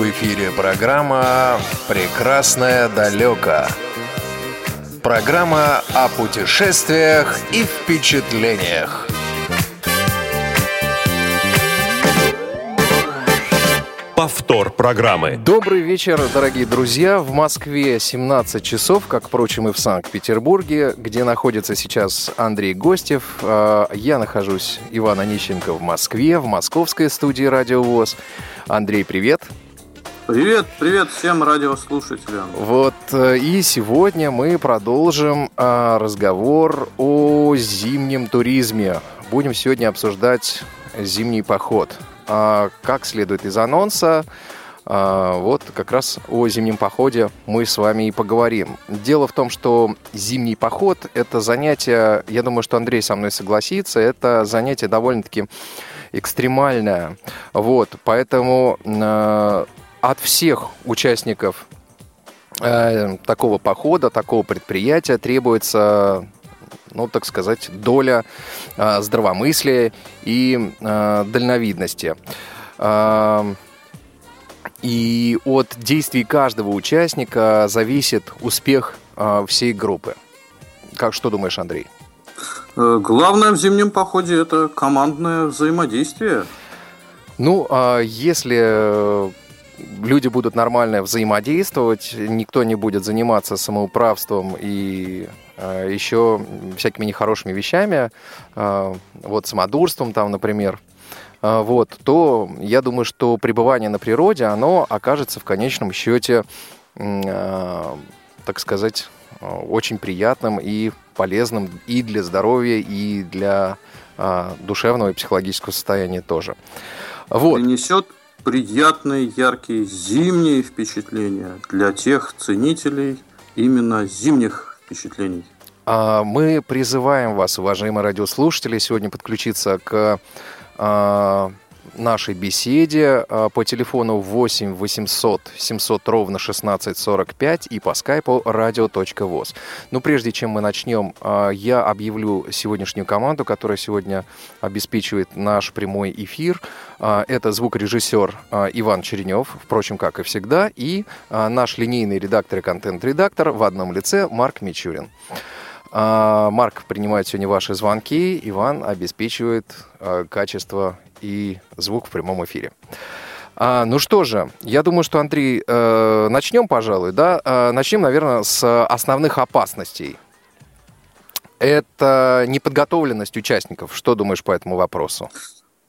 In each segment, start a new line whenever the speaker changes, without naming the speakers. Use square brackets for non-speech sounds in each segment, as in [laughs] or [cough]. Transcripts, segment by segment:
В эфире программа «Прекрасное далеко». Программа о путешествиях и впечатлениях.
Повтор программы.
Добрый вечер, дорогие друзья. В Москве 17 часов, как, впрочем, и в Санкт-Петербурге, где находится сейчас Андрей Гостев. А, я нахожусь, Иван Онищенко, в Москве, в московской студии «Радио ВОЗ». Андрей, привет.
Привет, привет всем радиослушателям.
Вот, э, и сегодня мы продолжим а, разговор о зимнем туризме. Будем сегодня обсуждать зимний поход. А, как следует из анонса, а, вот как раз о зимнем походе мы с вами и поговорим. Дело в том, что зимний поход – это занятие, я думаю, что Андрей со мной согласится, это занятие довольно-таки экстремальное. Вот, поэтому от всех участников э, такого похода, такого предприятия требуется ну, так сказать, доля э, здравомыслия и э, дальновидности. Э, и от действий каждого участника зависит успех э, всей группы. Как что думаешь, Андрей?
Э, главное в зимнем походе это командное взаимодействие.
Ну, а если люди будут нормально взаимодействовать, никто не будет заниматься самоуправством и Э, еще всякими нехорошими вещами, э, вот самодурством там, например, э, вот, то я думаю, что пребывание на природе, оно окажется в конечном счете, так сказать, очень приятным и полезным и для здоровья, и для душевного и психологического состояния тоже.
Вот. Принесет приятные, яркие зимние впечатления для тех ценителей именно зимних впечатлений.
А, мы призываем вас, уважаемые радиослушатели, сегодня подключиться к а, нашей беседе а, по телефону 8 800 700 ровно 1645 и по скайпу radio.voz. Но прежде чем мы начнем, я объявлю сегодняшнюю команду, которая сегодня обеспечивает наш прямой эфир. Это звукорежиссер Иван Черенев, впрочем, как и всегда, и наш линейный редактор и контент-редактор в одном лице Марк Мичурин. Марк принимает сегодня ваши звонки, Иван обеспечивает качество и звук в прямом эфире. А, ну что же, я думаю, что, Андрей, э, начнем, пожалуй, да? Э, начнем, наверное, с основных опасностей. Это неподготовленность участников. Что думаешь по этому вопросу?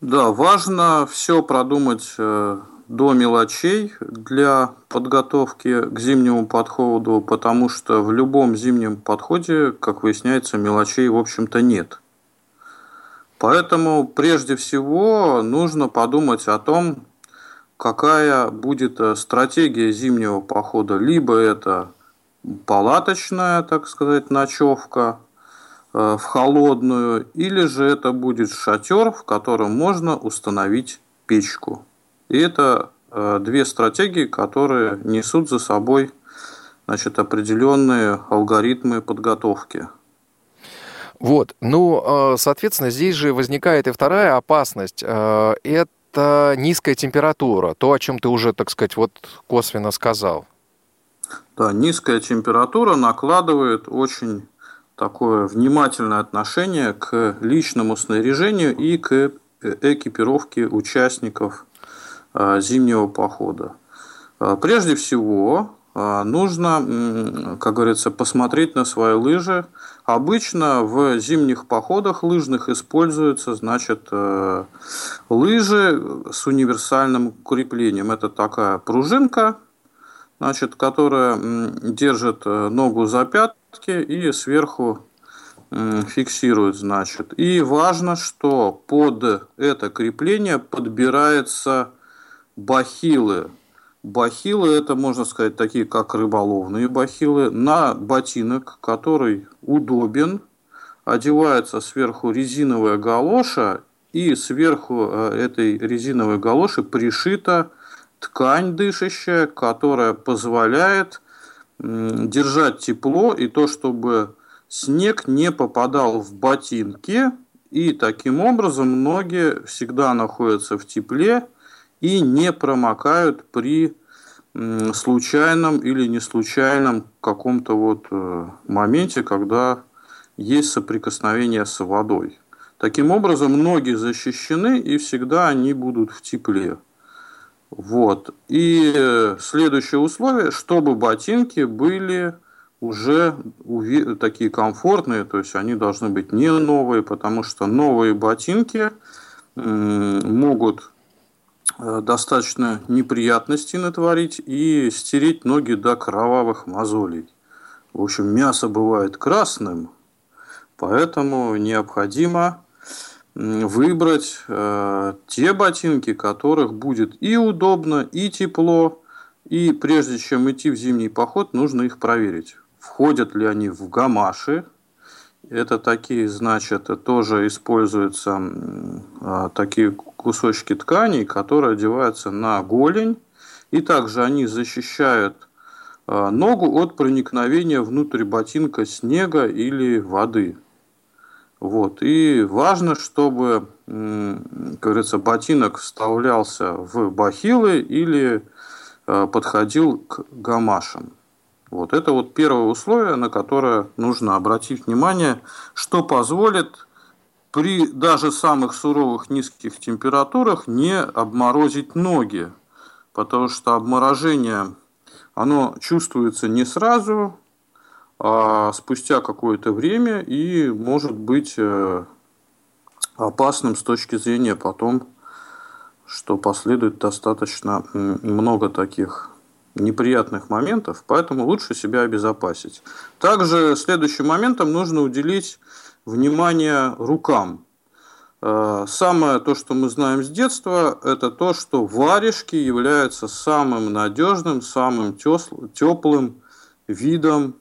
Да, важно все продумать э, до мелочей для подготовки к зимнему подходу, потому что в любом зимнем подходе, как выясняется, мелочей, в общем-то, нет. Поэтому прежде всего нужно подумать о том, какая будет э, стратегия зимнего похода. Либо это палаточная, так сказать, ночевка э, в холодную, или же это будет шатер, в котором можно установить печку. И это э, две стратегии, которые несут за собой значит, определенные алгоритмы подготовки.
Вот, ну, э, соответственно, здесь же возникает и вторая опасность. Э, это низкая температура, то, о чем ты уже, так сказать, вот косвенно сказал.
Да, низкая температура накладывает очень такое внимательное отношение к личному снаряжению и к э, экипировке участников зимнего похода. Прежде всего, нужно, как говорится, посмотреть на свои лыжи, Обычно в зимних походах лыжных используются, значит, э, лыжи с универсальным креплением. Это такая пружинка, значит, которая держит э, ногу за пятки и сверху фиксирует, значит. И важно, что под это крепление подбираются бахилы Бахилы это, можно сказать, такие как рыболовные бахилы, на ботинок, который удобен, одевается сверху резиновая галоша, и сверху э, этой резиновой галоши пришита ткань дышащая, которая позволяет держать тепло и то, чтобы снег не попадал в ботинки, и таким образом ноги всегда находятся в тепле, и не промокают при случайном или не случайном каком-то вот э, моменте, когда есть соприкосновение с водой. Таким образом, ноги защищены и всегда они будут в тепле. Вот. И э, следующее условие, чтобы ботинки были уже такие комфортные, то есть они должны быть не новые, потому что новые ботинки могут достаточно неприятностей натворить и стереть ноги до кровавых мозолей. В общем, мясо бывает красным, поэтому необходимо выбрать э, те ботинки, которых будет и удобно, и тепло. И прежде чем идти в зимний поход, нужно их проверить. Входят ли они в гамаши. Это такие, значит, тоже используются э, такие кусочки тканей, которые одеваются на голень. И также они защищают э, ногу от проникновения внутрь ботинка снега или воды. Вот. И важно, чтобы, как говорится, ботинок вставлялся в бахилы или э, подходил к гамашам. Вот это вот первое условие, на которое нужно обратить внимание, что позволит при даже самых суровых низких температурах не обморозить ноги, потому что обморожение оно чувствуется не сразу, а спустя какое-то время и может быть э, опасным с точки зрения потом, что последует достаточно много таких неприятных моментов, поэтому лучше себя обезопасить. Также следующим моментом нужно уделить внимание рукам. Э, самое то, что мы знаем с детства, это то, что варежки являются самым надежным, самым теплым видом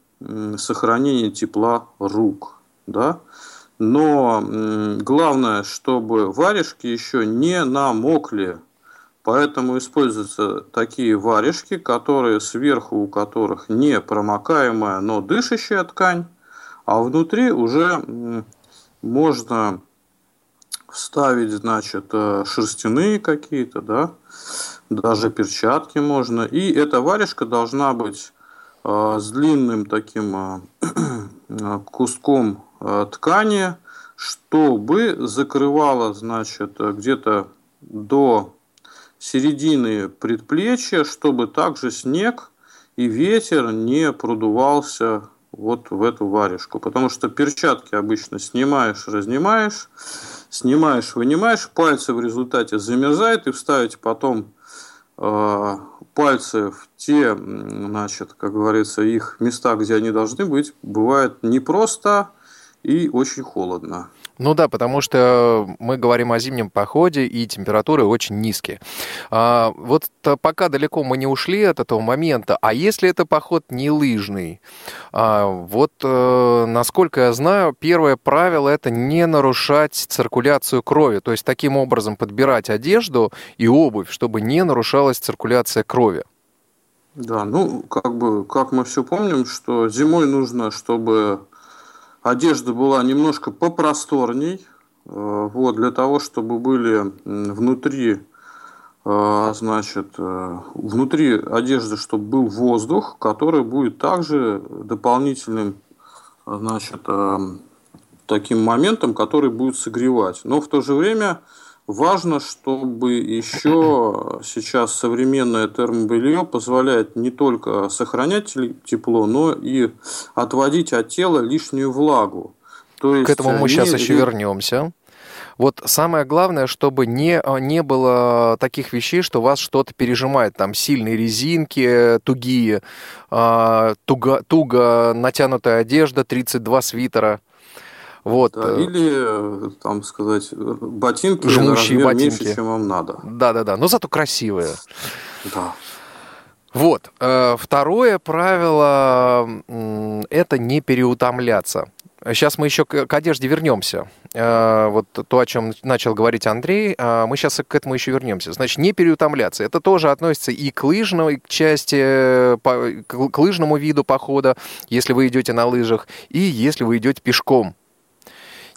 сохранение тепла рук. Да? Но главное, чтобы варежки еще не намокли. Поэтому используются такие варежки, которые сверху у которых не промокаемая, но дышащая ткань, а внутри уже можно вставить, значит, э, шерстяные какие-то, да, даже перчатки можно. И эта варежка должна быть а, с длинным таким а, [clears throat] куском ткани, чтобы закрывало, значит, где-то до середины предплечья, чтобы также снег и ветер не продувался вот в эту варежку. Потому что перчатки обычно снимаешь, разнимаешь, снимаешь, вынимаешь, пальцы в результате замерзают, и вставить потом пальцы в те, значит, как говорится, их места, где они должны быть, бывает непросто и очень холодно.
Ну да, потому что мы говорим о зимнем походе, и температуры очень низкие. А, вот пока далеко мы не ушли от этого момента, а если это поход не лыжный? А, вот, а, насколько я знаю, первое правило – это не нарушать циркуляцию крови, то есть таким образом подбирать одежду и обувь, чтобы не нарушалась циркуляция крови.
Да, ну, как бы, как мы все помним, что зимой нужно, чтобы Одежда была немножко попросторней, э, вот, для того, чтобы были внутри, э, значит, э, внутри одежды, чтобы был воздух, который будет также дополнительным, значит, таким моментом, который будет согревать. Но в то же время Важно, чтобы еще сейчас современное термобелье позволяет не только сохранять тепло, но и отводить от тела лишнюю влагу.
То есть К этому мы не... сейчас еще вернемся. Вот самое главное, чтобы не, не было таких вещей, что вас что-то пережимает. Там сильные резинки, тугие, а, туго, туго натянутая одежда, 32 свитера.
Вот. Да, э, или, э, там сказать, ботинки
жмущие ботинки.
меньше, чем вам надо.
Да-да-да, но зато красивые.
Да.
Вот. Э, второе правило – это не переутомляться. Сейчас мы еще к одежде вернемся. Вот то, о чем начал говорить Андрей, мы сейчас к этому еще вернемся. Значит, не переутомляться. Это тоже относится и к лыжной части, к лыжному виду похода, если вы идете на лыжах, и если вы идете пешком.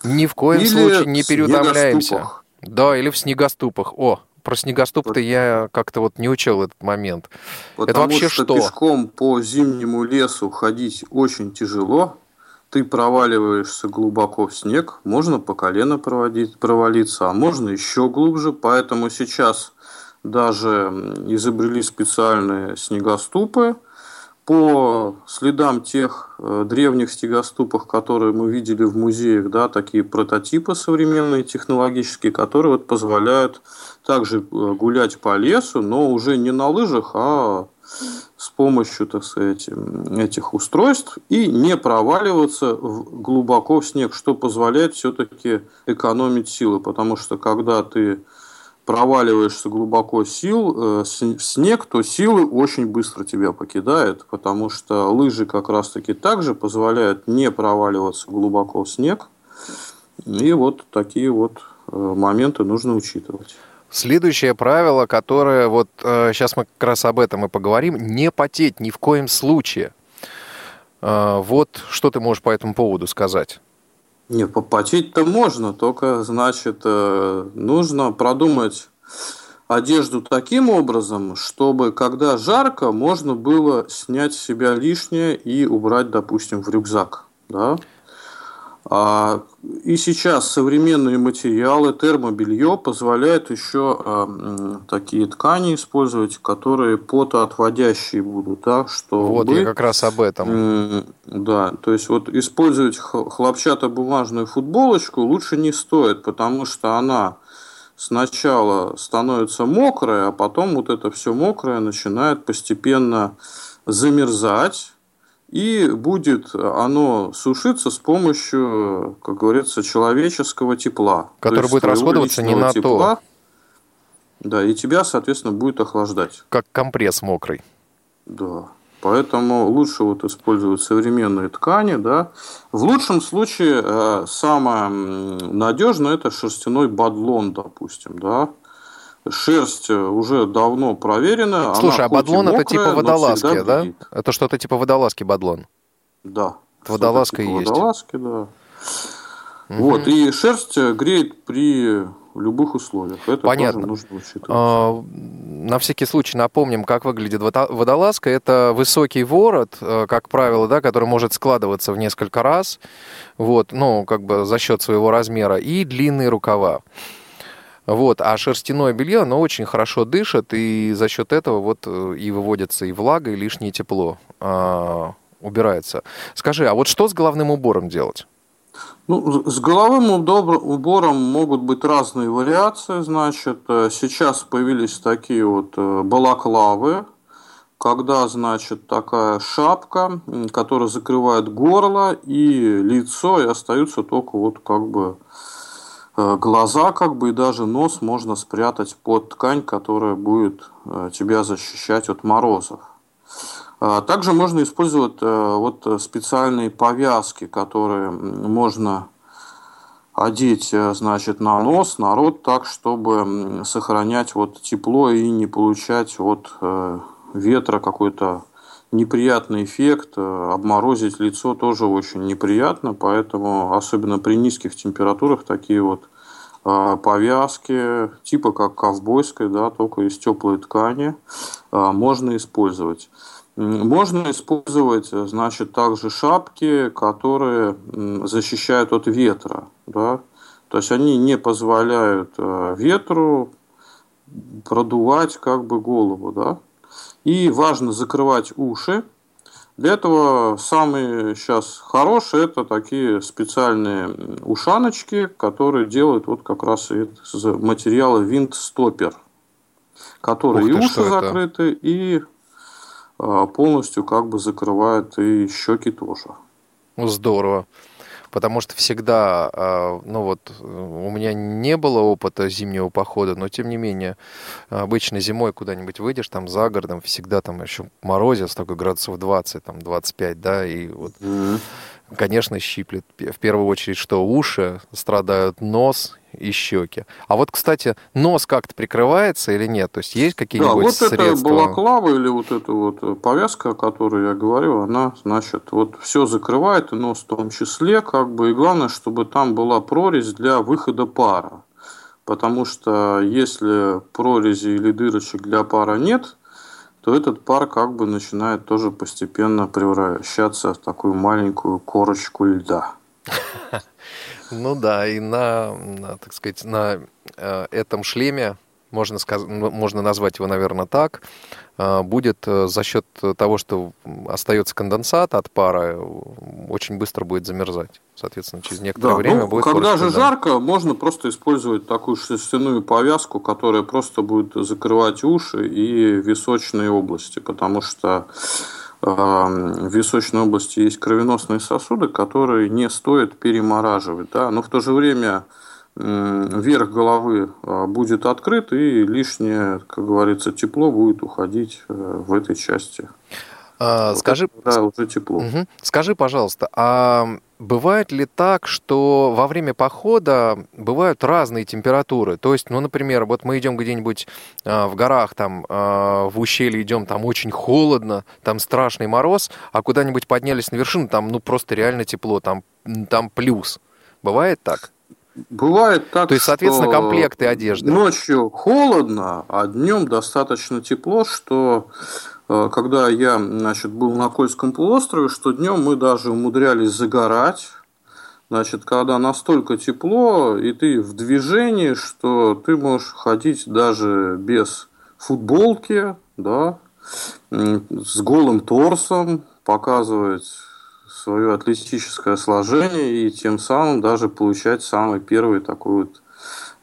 Ни в коем или случае не переутомляемся. Да, или в снегоступах. О, про снегоступ-то я как-то вот не учел этот момент.
Потому
это вообще
что,
что?
пешком по зимнему лесу ходить очень тяжело. Ты проваливаешься глубоко в снег, можно по колено проводить, провалиться, а можно еще глубже. Поэтому сейчас даже изобрели специальные снегоступы – по следам тех э, древних стегоступов, которые мы видели в музеях, да, такие прототипы современные, технологические, которые вот позволяют также э, гулять по лесу, но уже не на лыжах, а с помощью, так сказать, этих устройств и не проваливаться глубоко в снег, что позволяет все-таки экономить силы, потому что когда ты проваливаешься глубоко сил, э, снег, то силы очень быстро тебя покидают, потому что лыжи как раз-таки также позволяют не проваливаться глубоко в снег. И вот такие вот э, моменты нужно учитывать.
Следующее правило, которое вот э, сейчас мы как раз об этом и поговорим, не потеть ни в коем случае. Э, вот что ты можешь по этому поводу сказать?
Не, попотеть-то можно, только, значит, э, нужно продумать одежду таким образом, чтобы, когда жарко, можно было снять с себя лишнее и убрать, допустим, в рюкзак. Да? А, и сейчас современные материалы, термобелье позволяют еще а, такие ткани использовать, которые потоотводящие будут, да, что
вот я как раз об этом.
Да, то есть вот использовать хлопчатобумажную футболочку лучше не стоит, потому что она сначала становится мокрая, а потом вот это все мокрое начинает постепенно замерзать и будет оно сушиться с помощью, как говорится, человеческого тепла.
Который будет расходоваться не на тепла, то.
Да, и тебя, соответственно, будет охлаждать.
Как компресс мокрый.
Да. Поэтому лучше вот использовать современные ткани, да. В лучшем случае э, самое надежное это шерстяной бадлон, допустим, да шерсть уже давно проверена.
Слушай, а бадлон мокрая, это типа водолазки, да? Греет. Это что-то типа водолазки бадлон.
Да.
Водолазка типа есть.
Водолазки, да. Угу. Вот, и шерсть греет при любых условиях. Это
Понятно.
тоже нужно учитывать.
А, на всякий случай напомним, как выглядит водолазка. Это высокий ворот, э, как правило, да, который может складываться в несколько раз, вот, ну, как бы за счет своего размера, и длинные рукава. Вот. А шерстяное белье, оно очень хорошо дышит, и за счет этого вот э, и выводится и влага, и лишнее тепло а, убирается. Скажи, а вот что с головным убором делать?
Ну, с головым убором могут быть разные вариации. Значит, э, сейчас появились такие вот э, балаклавы, когда, значит, такая шапка, которая закрывает горло и лицо, и остаются только вот как бы глаза как бы и даже нос можно спрятать под ткань, которая будет э, тебя защищать от морозов. А также можно использовать э, вот специальные повязки, которые можно одеть, значит, на нос, на рот, так, чтобы сохранять вот тепло и не получать от ветра какой-то неприятный эффект. Обморозить лицо тоже очень неприятно, поэтому особенно при низких температурах такие вот а, повязки, типа как ковбойской, да, только из теплой ткани, а, можно использовать. Можно использовать, значит, также шапки, которые защищают от ветра, да, то есть они не позволяют ветру продувать как бы голову, да. И важно закрывать уши, для этого самые сейчас хорошие это такие специальные ушаночки, которые делают вот как раз из материала винт-стопер, которые и уши закрыты, это? и а, полностью как бы закрывают и щеки тоже.
Здорово потому что всегда, а, ну вот, у меня не было опыта зимнего похода, но тем не менее, обычно зимой куда-нибудь выйдешь, там за городом, всегда там еще морозец, такой градусов 20, там 25, да, и вот, mm-hmm. Конечно, щиплет. В первую очередь, что уши страдают, нос и щеки. А вот, кстати, нос как-то прикрывается или нет? То есть есть какие-нибудь да, вот средства?
эта балаклава или вот эта вот повязка, о которой я говорил, она, значит, вот все закрывает, и нос в том числе, как бы, и главное, чтобы там была прорезь для выхода пара. потому что если прорези или дырочек для пара нет, то этот пар как бы начинает тоже постепенно превращаться в такую маленькую корочку льда. [laughs]
Ну да, и на, так сказать, на э, этом шлеме можно, сказать, можно назвать его, наверное, так, а, будет э, за счет того, что остается конденсат от пара, очень быстро будет замерзать. Соответственно, через некоторое
да,
время
ну,
будет...
Когда же да. жарко, можно просто использовать такую шерстяную повязку, которая просто будет закрывать уши и височные области, потому что э, в височной области есть кровеносные сосуды, которые не стоит перемораживать. Да? Но в то же время верх головы а, будет открыт, и лишнее, как говорится, тепло будет уходить э, в этой части.
А, скажи,
да, уже тепло.
Угу. Скажи, пожалуйста, а бывает ли так, что во время похода бывают разные температуры? То есть, ну, например, вот мы идем где-нибудь в горах, там, в ущелье идем, там очень холодно, там страшный мороз, а куда-нибудь поднялись на вершину, там, ну, просто реально тепло, там, там плюс. Бывает так?
Бывает так,
То есть, соответственно, комплекты одежды.
Ночью холодно, а днем достаточно тепло, что э, когда я значит, был на Кольском полуострове, что днем мы даже умудрялись загорать. Значит, когда настолько тепло, и ты в движении, что ты можешь ходить даже без футболки, да, с голым торсом, показывать свое атлетическое сложение и тем самым даже получать самый первый такой вот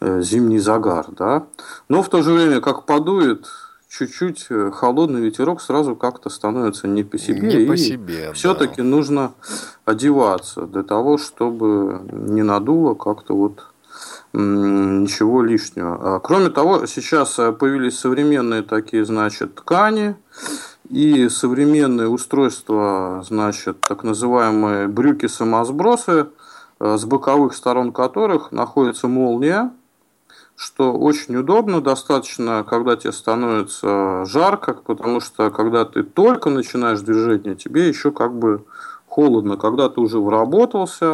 э, зимний загар. Да? Но в то же время, как подует чуть-чуть э, холодный ветерок, сразу как-то становится не по себе.
Не по себе, да.
Все-таки нужно одеваться для того, чтобы не надуло как-то вот ничего лишнего. А, кроме того, сейчас э, появились современные такие, значит, ткани, и современные устройства, значит, так называемые брюки-самосбросы, э, с боковых сторон которых находится молния, что очень удобно, достаточно, когда тебе становится жарко, потому что когда ты только начинаешь движение, тебе еще как бы холодно. Когда ты уже вработался,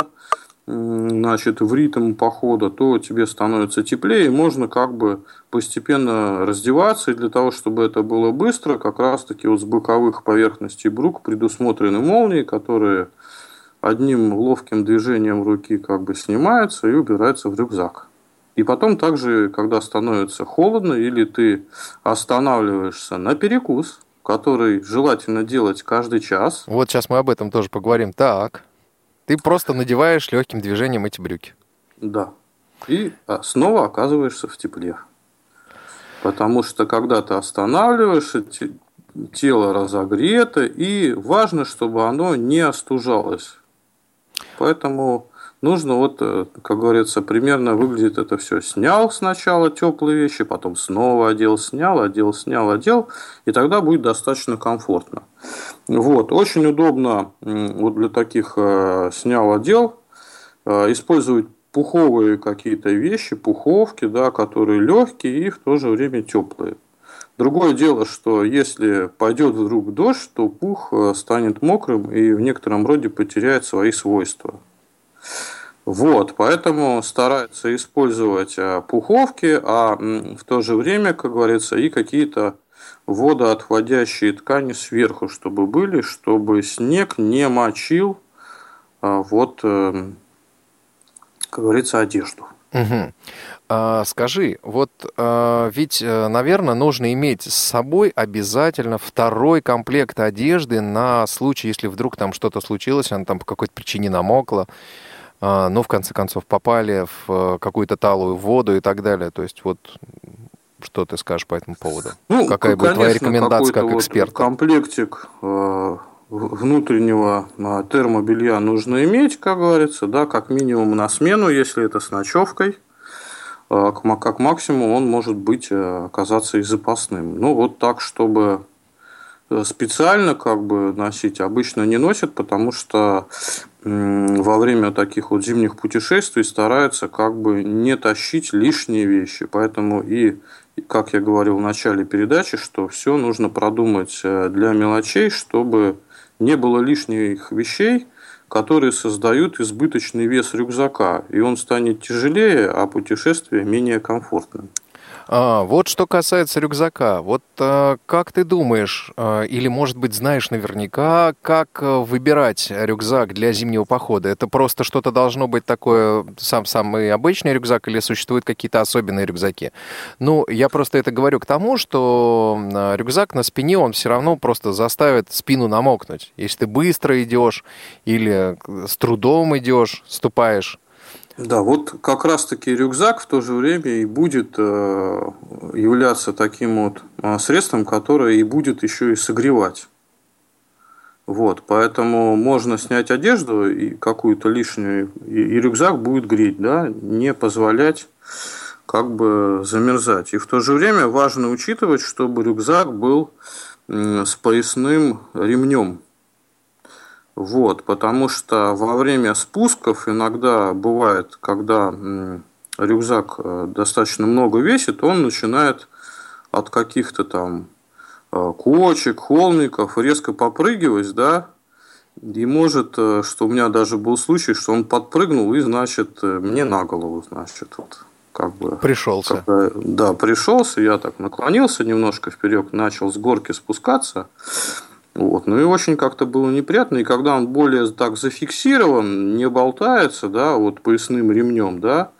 значит, в ритм похода, то тебе становится теплее, и можно как бы постепенно раздеваться. И для того, чтобы это было быстро, как раз-таки вот с боковых поверхностей брук предусмотрены молнии, которые одним ловким движением руки как бы снимаются и убираются в рюкзак. И потом также, когда становится холодно или ты останавливаешься на перекус, который желательно делать каждый час.
Вот сейчас мы об этом тоже поговорим. Так. Ты просто надеваешь легким движением эти брюки.
Да. И а, снова оказываешься в тепле. Потому что когда ты останавливаешься, тело разогрето, и важно, чтобы оно не остужалось. Поэтому нужно вот, э, как говорится, примерно выглядит это все. Снял сначала теплые вещи, потом снова одел, снял, одел, снял, одел, и тогда будет достаточно комфортно. Вот, очень удобно вот для таких э, снял, одел, э, использовать пуховые какие-то вещи, пуховки, да, которые легкие и в то же время теплые. Другое дело, что если пойдет вдруг дождь, то пух станет мокрым и в некотором роде потеряет свои свойства. Вот, поэтому стараются использовать э, пуховки, а в то же время, как говорится, и какие-то водоотводящие ткани сверху, чтобы были, чтобы снег не мочил э, вот, э, как говорится, одежду.
Угу. Скажи, вот ведь, наверное, нужно иметь с собой обязательно второй комплект одежды на случай, если вдруг там что-то случилось, она там по какой-то причине намокла. А, но в конце концов попали в э, какую-то талую воду и так далее. То есть вот что ты скажешь по этому поводу?
Ну, Какая конечно, будет твоя рекомендация как эксперта? Вот комплектик э, внутреннего э, термобелья нужно иметь, как говорится, да, как минимум на смену, если это с ночевкой. Как максимум он может быть оказаться и запасным. Ну, вот так, чтобы специально как бы носить обычно не носят, потому что во время таких вот зимних путешествий стараются как бы не тащить лишние вещи. Поэтому и, как я говорил в начале передачи, что все нужно продумать э, для мелочей, чтобы не было лишних вещей, которые создают избыточный вес рюкзака, и он станет тяжелее, а путешествие менее комфортным.
А, вот что касается рюкзака. Вот а, как ты думаешь, а, или, может быть, знаешь наверняка, как а, выбирать рюкзак для зимнего похода? Это просто что-то должно быть такое, сам самый обычный рюкзак, или существуют какие-то особенные рюкзаки? Ну, я просто это говорю к тому, что рюкзак на спине, он все равно просто заставит спину намокнуть. Если ты быстро идешь или с трудом идешь, ступаешь,
да, вот как раз-таки рюкзак в то же время и будет э, являться таким вот э, средством, которое и будет еще и согревать. Вот, поэтому можно снять одежду и какую-то лишнюю, и, и рюкзак будет греть, да, не позволять как бы замерзать. И в то же время важно учитывать, чтобы рюкзак был с поясным ремнем. Вот, потому что во время спусков иногда бывает, когда рюкзак э, достаточно много весит, он начинает от каких-то там э, кочек, холмиков резко попрыгивать, да, и может, э, что у меня даже был случай, что он подпрыгнул и, значит, мне на голову, значит, вот как бы...
Пришелся.
Как, да, пришелся, я так наклонился немножко вперед, начал с горки спускаться, вот. Ну и очень как-то было неприятно. И когда он более так зафиксирован, не болтается, да, вот поясным ремнем, да,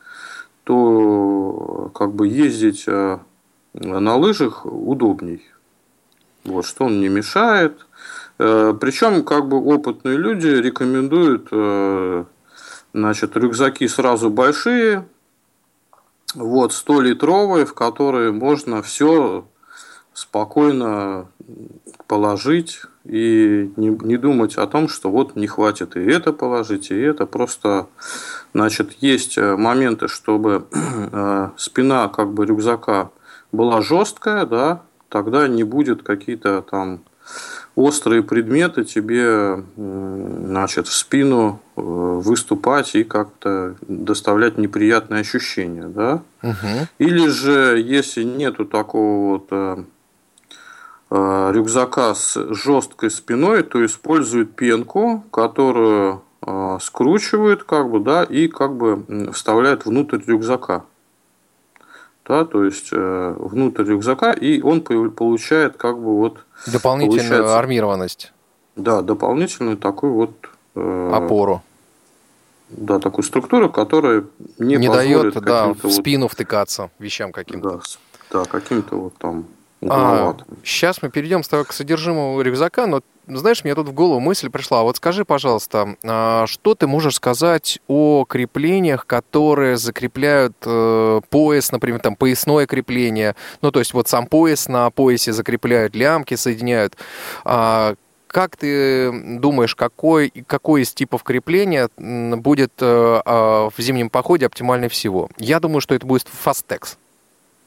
то как бы ездить э, на лыжах удобней. Вот, что он не мешает. Э, Причем, как бы опытные люди рекомендуют э, значит, рюкзаки сразу большие, вот, 100-литровые, в которые можно все спокойно положить и не, не думать о том, что вот не хватит и это положить, и это. Просто, значит, есть э, моменты, чтобы [clears throat] э, спина как бы рюкзака была жесткая, да, тогда не будет какие-то там острые предметы тебе значит, в спину э, выступать и как-то доставлять неприятные ощущения. Да? Угу. Или же, если нету такого вот рюкзака с жесткой спиной, то используют пенку, которую э, скручивают, как бы, да, и как бы вставляют внутрь рюкзака. Да, то есть э, внутрь рюкзака, и он получает как бы вот
дополнительную армированность.
Да, дополнительную такую вот
опору.
Да, такую структуру, которая не,
не дает да, в спину вот, втыкаться вещам каким-то.
Да, да каким-то вот там
а, сейчас мы перейдем с тобой к содержимому рюкзака, но знаешь, мне тут в голову мысль пришла. Вот скажи, пожалуйста, а что ты можешь сказать о креплениях, которые закрепляют э, пояс, например, там поясное крепление, ну то есть вот сам пояс на поясе закрепляют, лямки соединяют. А, как ты думаешь, какой, какой из типов крепления будет э, э, в зимнем походе оптимальнее всего? Я думаю, что это будет Fastex.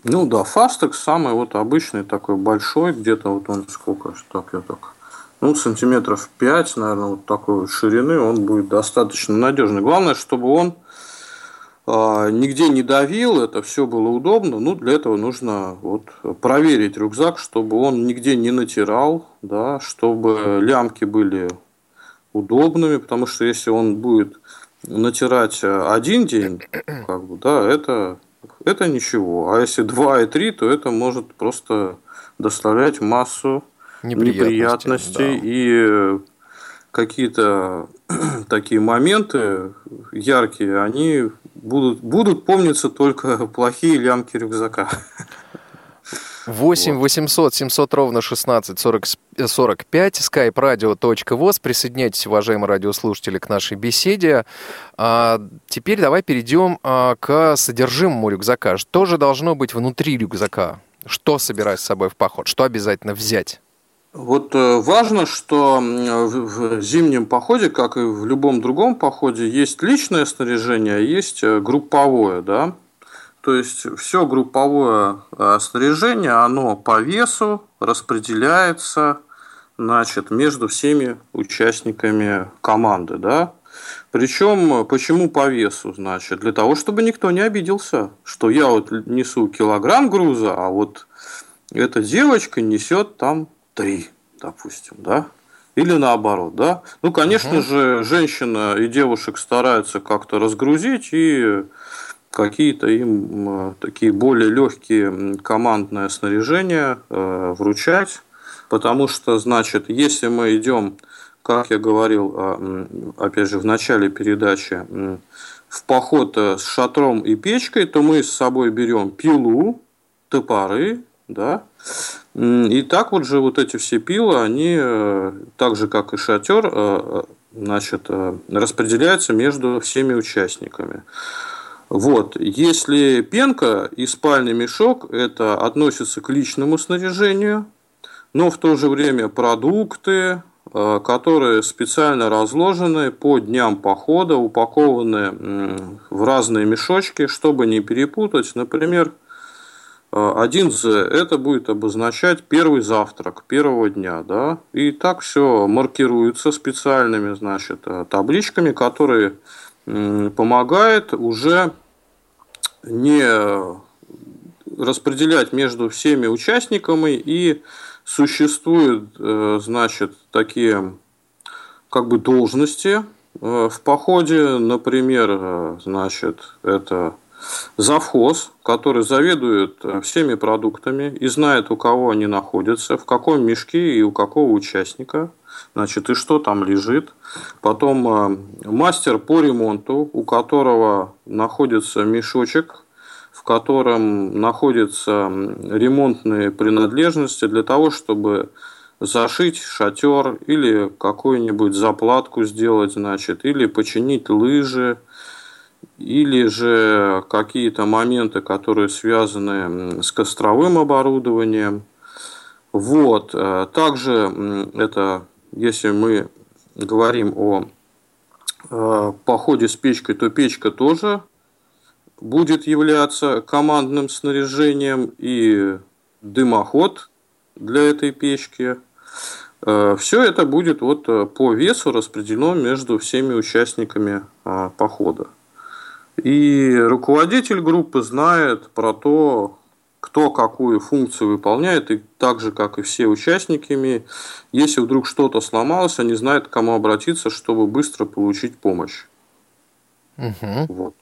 Ну да, фастекс самый вот обычный такой большой, где-то вот он сколько, так я так, ну сантиметров 5, наверное, вот такой вот ширины, он будет достаточно надежный. Главное, чтобы он э, нигде не давил, это все было удобно. Ну, для этого нужно вот проверить рюкзак, чтобы он нигде не натирал, да, чтобы лямки были удобными, потому что если он будет натирать один день, как бы, да, это это ничего. А если 2 и 3, то это может просто доставлять массу неприятностей, неприятностей да. и какие-то [clears throat] такие моменты яркие, они будут, будут помниться только плохие лямки рюкзака. [laughs]
8 800 700 ровно 16 40, 45, skype radio.voz. Присоединяйтесь, уважаемые радиослушатели, к нашей беседе. А, теперь давай перейдем а, к содержимому рюкзака. Что же должно быть внутри рюкзака? Что собирать с собой в поход? Что обязательно взять?
Вот э, важно, что в зимнем походе, как и в любом другом походе, есть личное снаряжение, а есть э, групповое, да. То есть все групповое э, снаряжение, оно по весу распределяется значит, между всеми участниками команды. Да? Причем, почему по весу? Значит, для того, чтобы никто не обиделся, что я вот несу килограмм груза, а вот эта девочка несет там три, допустим, да? или наоборот, да? Ну, конечно uh-huh. же, женщина и девушек стараются как-то разгрузить и какие-то им такие более легкие командное снаряжение э, вручать, потому что, значит, если мы идем, как я говорил, а, опять же, в начале передачи, в поход э, с шатром и печкой, то мы с собой берем пилу, топоры, да, и так вот же вот эти все пилы, они, э, так же как и шатер, значит, распределяются между всеми участниками. Вот. Если пенка и спальный мешок, это относится к личному снаряжению, но в то же время продукты, Э, которые специально разложены по дням похода, упакованы в разные мешочки, чтобы не перепутать. Например, 1З э, это будет обозначать первый завтрак первого дня, да, и так все маркируется специальными, значит, э, табличками, которые помогают уже не распределять между всеми участниками и Существуют, э, значит, такие как бы должности э, в походе, например, э, значит, это завхоз, который заведует всеми продуктами и знает, у кого они находятся, в каком мешке и у какого участника, значит, и что там лежит. Потом мастер по ремонту, у которого находится мешочек в котором находятся ремонтные принадлежности для того, чтобы зашить шатер или какую-нибудь заплатку сделать, значит, или починить лыжи, или же какие-то моменты, которые связаны с костровым оборудованием. Вот. Э, также это, если мы говорим о э, походе с печкой, то печка тоже будет являться командным снаряжением и дымоход для этой печки. Э, Все это будет вот э, по весу распределено между всеми участниками а, похода. И руководитель группы знает про то, кто какую функцию выполняет, и так же, как и все участники, если вдруг что-то сломалось, они знают, к кому обратиться, чтобы быстро получить помощь. Угу. Вот.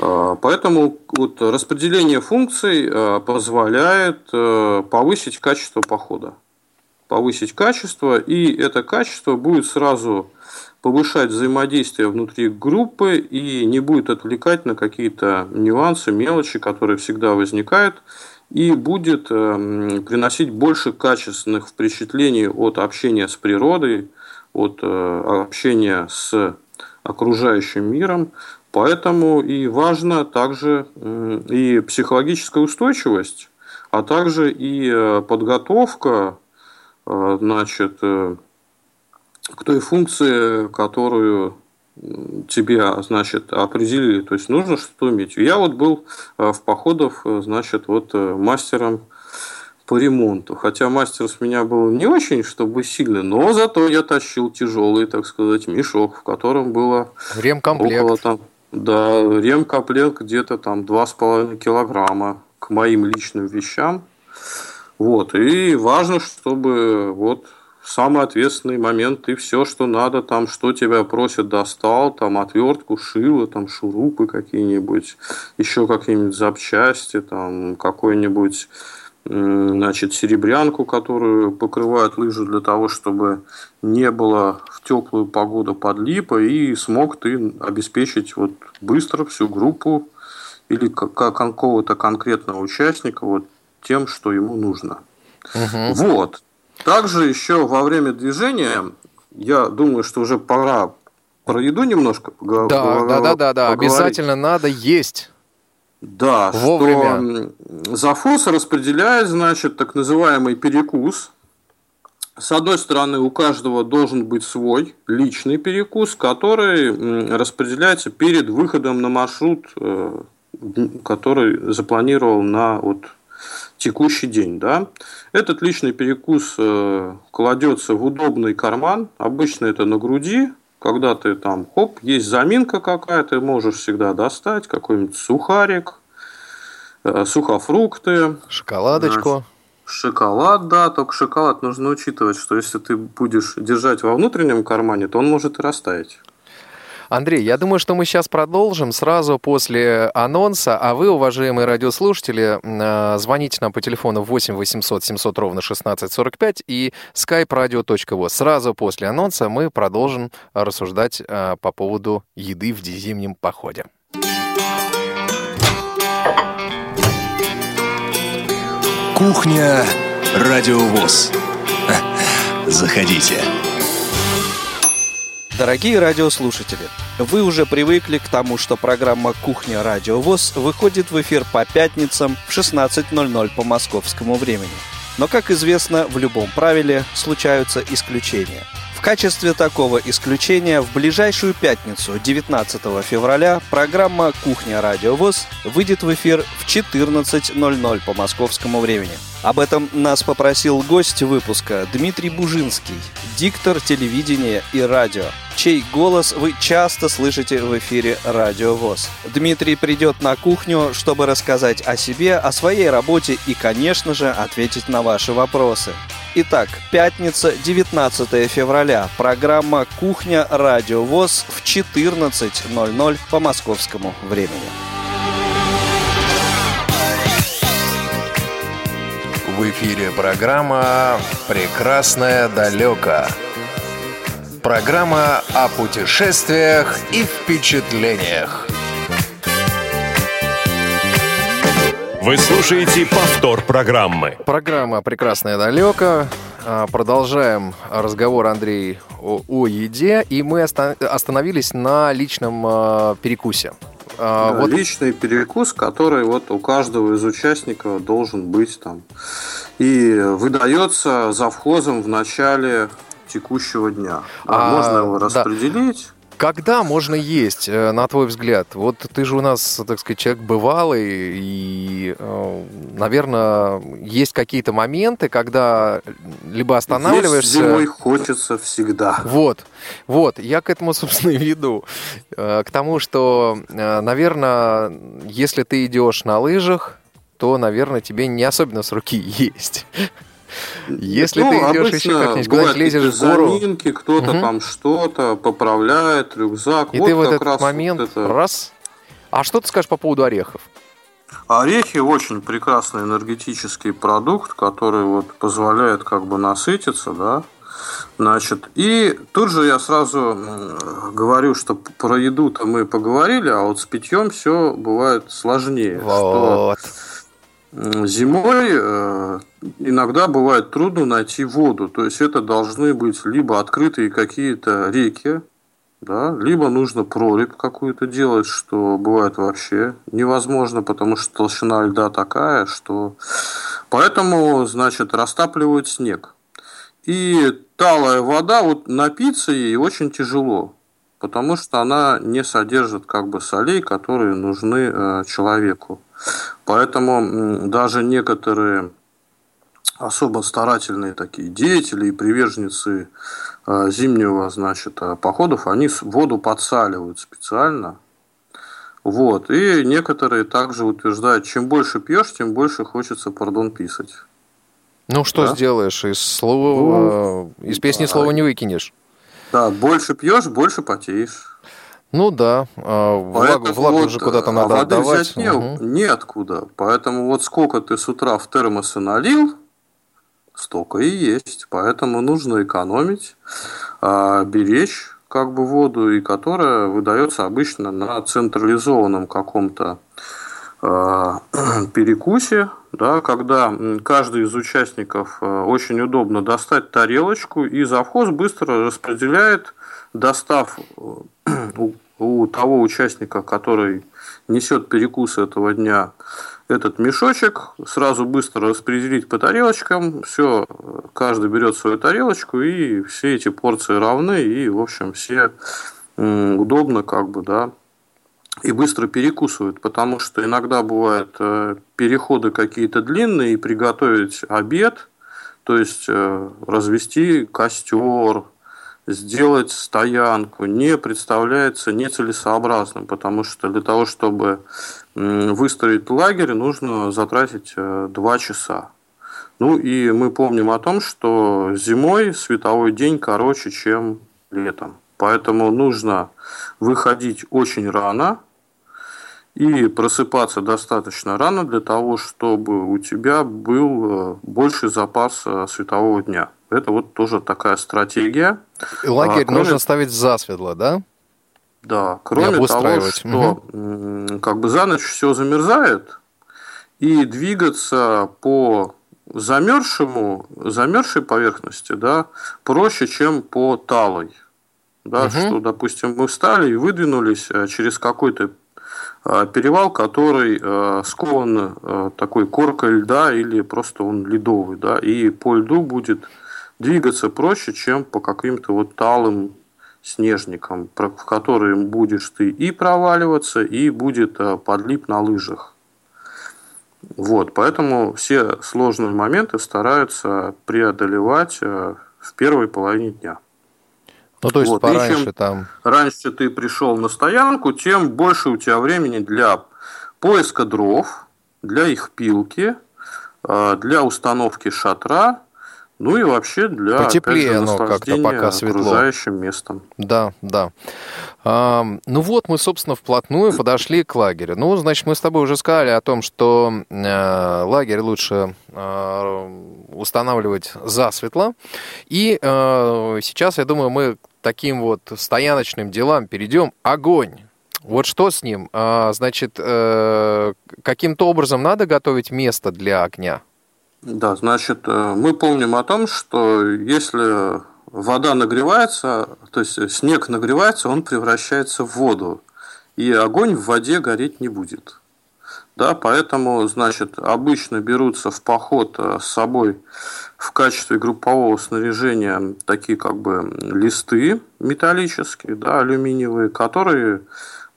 А, поэтому вот распределение функций а, позволяет а, повысить качество похода. Повысить качество, и это качество будет сразу повышать взаимодействие внутри группы и не будет отвлекать на какие-то нюансы, мелочи, которые всегда возникают, и будет приносить больше качественных впечатлений от общения с природой, от общения с окружающим миром, Поэтому и важно также и психологическая устойчивость, а также и э, подготовка э, значит, э, к той функции, которую тебе, значит, определили. То есть нужно что-то уметь. Я вот был в походах, значит, вот мастером по ремонту. Хотя мастер с меня был не очень, чтобы сильный, но зато я тащил тяжелый, так сказать, мешок, в котором было
Ремкомплект. около там
да, ремкомплект где-то там 2,5 килограмма к моим личным вещам. Вот, и важно, чтобы вот в самый ответственный момент ты все, что надо, там, что тебя просят, достал, там, отвертку, шило, там, шурупы какие-нибудь, еще какие-нибудь запчасти, там, какой-нибудь значит, серебрянку, которую покрывают лыжи для того, чтобы не было в теплую погоду подлипа, и смог ты обеспечить вот быстро всю группу или какого-то конкретного участника вот тем, что ему нужно. Угу. Вот. Также еще во время движения, я думаю, что уже пора про еду немножко
поговорить. Да, да, да, да, да. Обязательно надо есть.
Да, Вовремя. что завхоз распределяет, значит, так называемый перекус. С одной стороны, у каждого должен быть свой личный перекус, который распределяется перед выходом на маршрут, э, который запланировал на вот текущий день. Да? Этот личный перекус э, кладется в удобный карман, обычно это на груди, когда ты там, хоп, есть заминка какая-то, можешь всегда достать какой-нибудь сухарик, э, сухофрукты.
Шоколадочку.
Шоколад, да, только шоколад нужно учитывать, что если ты будешь держать во внутреннем кармане, то он может и растаять.
Андрей, я думаю, что мы сейчас продолжим сразу после анонса, а вы, уважаемые радиослушатели, э, звоните нам по телефону 8 800 700 ровно 1645 и skype-radio.voz. Сразу после анонса мы продолжим рассуждать э, по поводу еды в зимнем походе.
Кухня Радиовоз. [laughs] Заходите.
Дорогие радиослушатели, вы уже привыкли к тому, что программа «Кухня Радио ВОЗ» выходит в эфир по пятницам в 16.00 по московскому времени. Но, как известно, в любом правиле случаются исключения – в качестве такого исключения в ближайшую пятницу, 19 февраля, программа «Кухня Радио ВОЗ» выйдет в эфир в 14.00 по московскому времени. Об этом нас попросил гость выпуска Дмитрий Бужинский, диктор телевидения и радио, чей голос вы часто слышите в эфире Радио ВОЗ. Дмитрий придет на кухню, чтобы рассказать о себе, о своей работе и, конечно же, ответить на ваши вопросы. Итак, пятница, 19 февраля. Программа «Кухня. Радио ВОЗ» в 14.00 по московскому времени.
В эфире программа «Прекрасное далеко». Программа о путешествиях и впечатлениях.
Вы слушаете повтор программы.
Программа «Прекрасное далеко». А, продолжаем разговор, Андрей, о, о еде. И мы остановились на личном а, перекусе.
А, да, вот... Личный перекус, который вот у каждого из участников должен быть там. И выдается завхозом в начале текущего дня. А, Можно его распределить.
Когда можно есть, э, на твой взгляд? Вот ты же у нас, так сказать, человек бывалый, и, э, наверное, есть какие-то моменты, когда либо останавливаешься... Есть
зимой хочется всегда.
Вот, вот, я к этому, [laughs] собственно, и веду. Э, к тому, что, наверное, если ты идешь на лыжах, то, наверное, тебе не особенно с руки [laughs] есть. Если ну, ты идешь еще как-нибудь куда-нибудь лезешь в гору...
заминки, кто-то угу. там что-то поправляет, рюкзак.
И вот ты в этот момент вот это... раз... А что ты скажешь по поводу орехов?
Орехи очень прекрасный энергетический продукт, который вот позволяет как бы насытиться, да. Значит, и тут же я сразу говорю, что про еду-то мы поговорили, а вот с питьем все бывает сложнее. Вот. Что Зимой э, иногда бывает трудно найти воду, то есть это должны быть либо открытые какие-то реки, да, либо нужно прорубь какую-то делать, что бывает вообще невозможно, потому что толщина льда такая, что... Поэтому, значит, растапливают снег. И талая вода, вот напиться ей очень тяжело, потому что она не содержит как бы солей, которые нужны э, человеку. Поэтому даже некоторые особо старательные такие деятели и приверженцы э, зимнего, значит, э, походов, они воду подсаливают специально. Вот. И некоторые также утверждают, чем больше пьешь, тем больше хочется, пардон, писать.
Ну, что да? сделаешь? Из слова, ну, из песни да. слова не выкинешь.
Да, больше пьешь, больше потеешь.
Ну да, а, влагу, влагу вот, же куда-то надо а воды отдавать. взять
не, угу. неоткуда. Поэтому вот сколько ты с утра в термосы налил, столько и есть. Поэтому нужно экономить, а, беречь как бы воду, и которая выдается обычно на централизованном каком-то [clears throat] перекусе, да, когда каждый из участников очень удобно достать тарелочку, и завхоз быстро распределяет, достав у, у того участника, который несет перекус этого дня, этот мешочек, сразу быстро распределить по тарелочкам, все, каждый берет свою тарелочку, и все эти порции равны, и, в общем, все удобно, как бы, да, и быстро перекусывают, потому что иногда бывают э, переходы какие-то длинные, и приготовить обед, то есть э, развести костер, сделать стоянку не представляется нецелесообразным, потому что для того, чтобы выстроить лагерь, нужно затратить э, два часа. Ну и мы помним о том, что зимой световой день короче, чем летом. Поэтому нужно выходить очень рано и просыпаться достаточно рано для того, чтобы у тебя был э, больше запас э, светового дня. Это вот тоже такая стратегия.
И лагерь а, кроме... нужно ставить засветло, да?
Да, кроме того, что угу. как бы за ночь все замерзает, и двигаться по замерзшему, замерзшей поверхности, да, проще, чем по талой. Да, угу. что, допустим, мы встали и выдвинулись э, через какой-то перевал, который э, скован такой коркой льда или просто он ледовый, да, и по льду будет двигаться проще, чем по каким-то вот талым снежникам, в которые будешь ты и проваливаться, и будет подлип на лыжах. Вот, поэтому все сложные моменты стараются преодолевать э, в первой половине дня.
Ну, то есть вот. пораньше чем там...
Раньше ты пришел на стоянку, тем больше у тебя времени для поиска дров, для их пилки, э, для установки шатра ну и вообще для
Потеплее же, оно как-то пока светло.
окружающим местом.
Да, да. А, ну вот мы, собственно, вплотную подошли к лагерю. Ну, значит, мы с тобой уже сказали о том, что э, лагерь лучше э, устанавливать засветло. И э, сейчас, я думаю, мы таким вот стояночным делам перейдем. Огонь. Вот что с ним? А, значит, э, каким-то образом надо готовить место для огня?
Да, значит, э, мы помним о том, что если вода нагревается, то есть снег нагревается, он превращается в воду, и огонь в воде гореть не будет. Да, поэтому, значит, обычно берутся в поход э, с собой в качестве группового снаряжения такие как бы листы металлические, да, алюминиевые, которые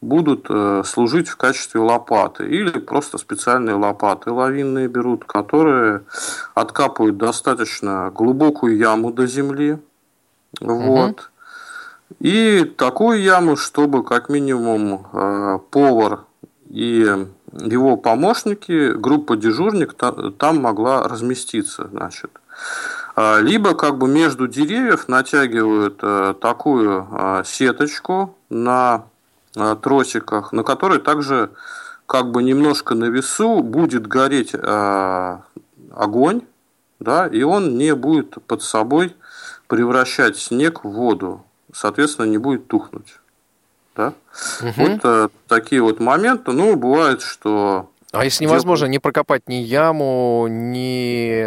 будут э, служить в качестве лопаты или просто специальные лопаты лавинные берут, которые откапывают достаточно глубокую яму до земли. Вот. И такую яму, чтобы как минимум э, повар и его помощники, группа дежурник там могла разместиться, значит. А, либо как бы между деревьев натягивают э, такую сеточку на Э, тросиках, на которой также как бы немножко на весу будет гореть огонь, да, и он не будет под собой превращать снег в воду, соответственно, не будет тухнуть. Да? Угу. Вот э, такие вот моменты. Ну, бывает, что
а если невозможно не прокопать ни яму, ни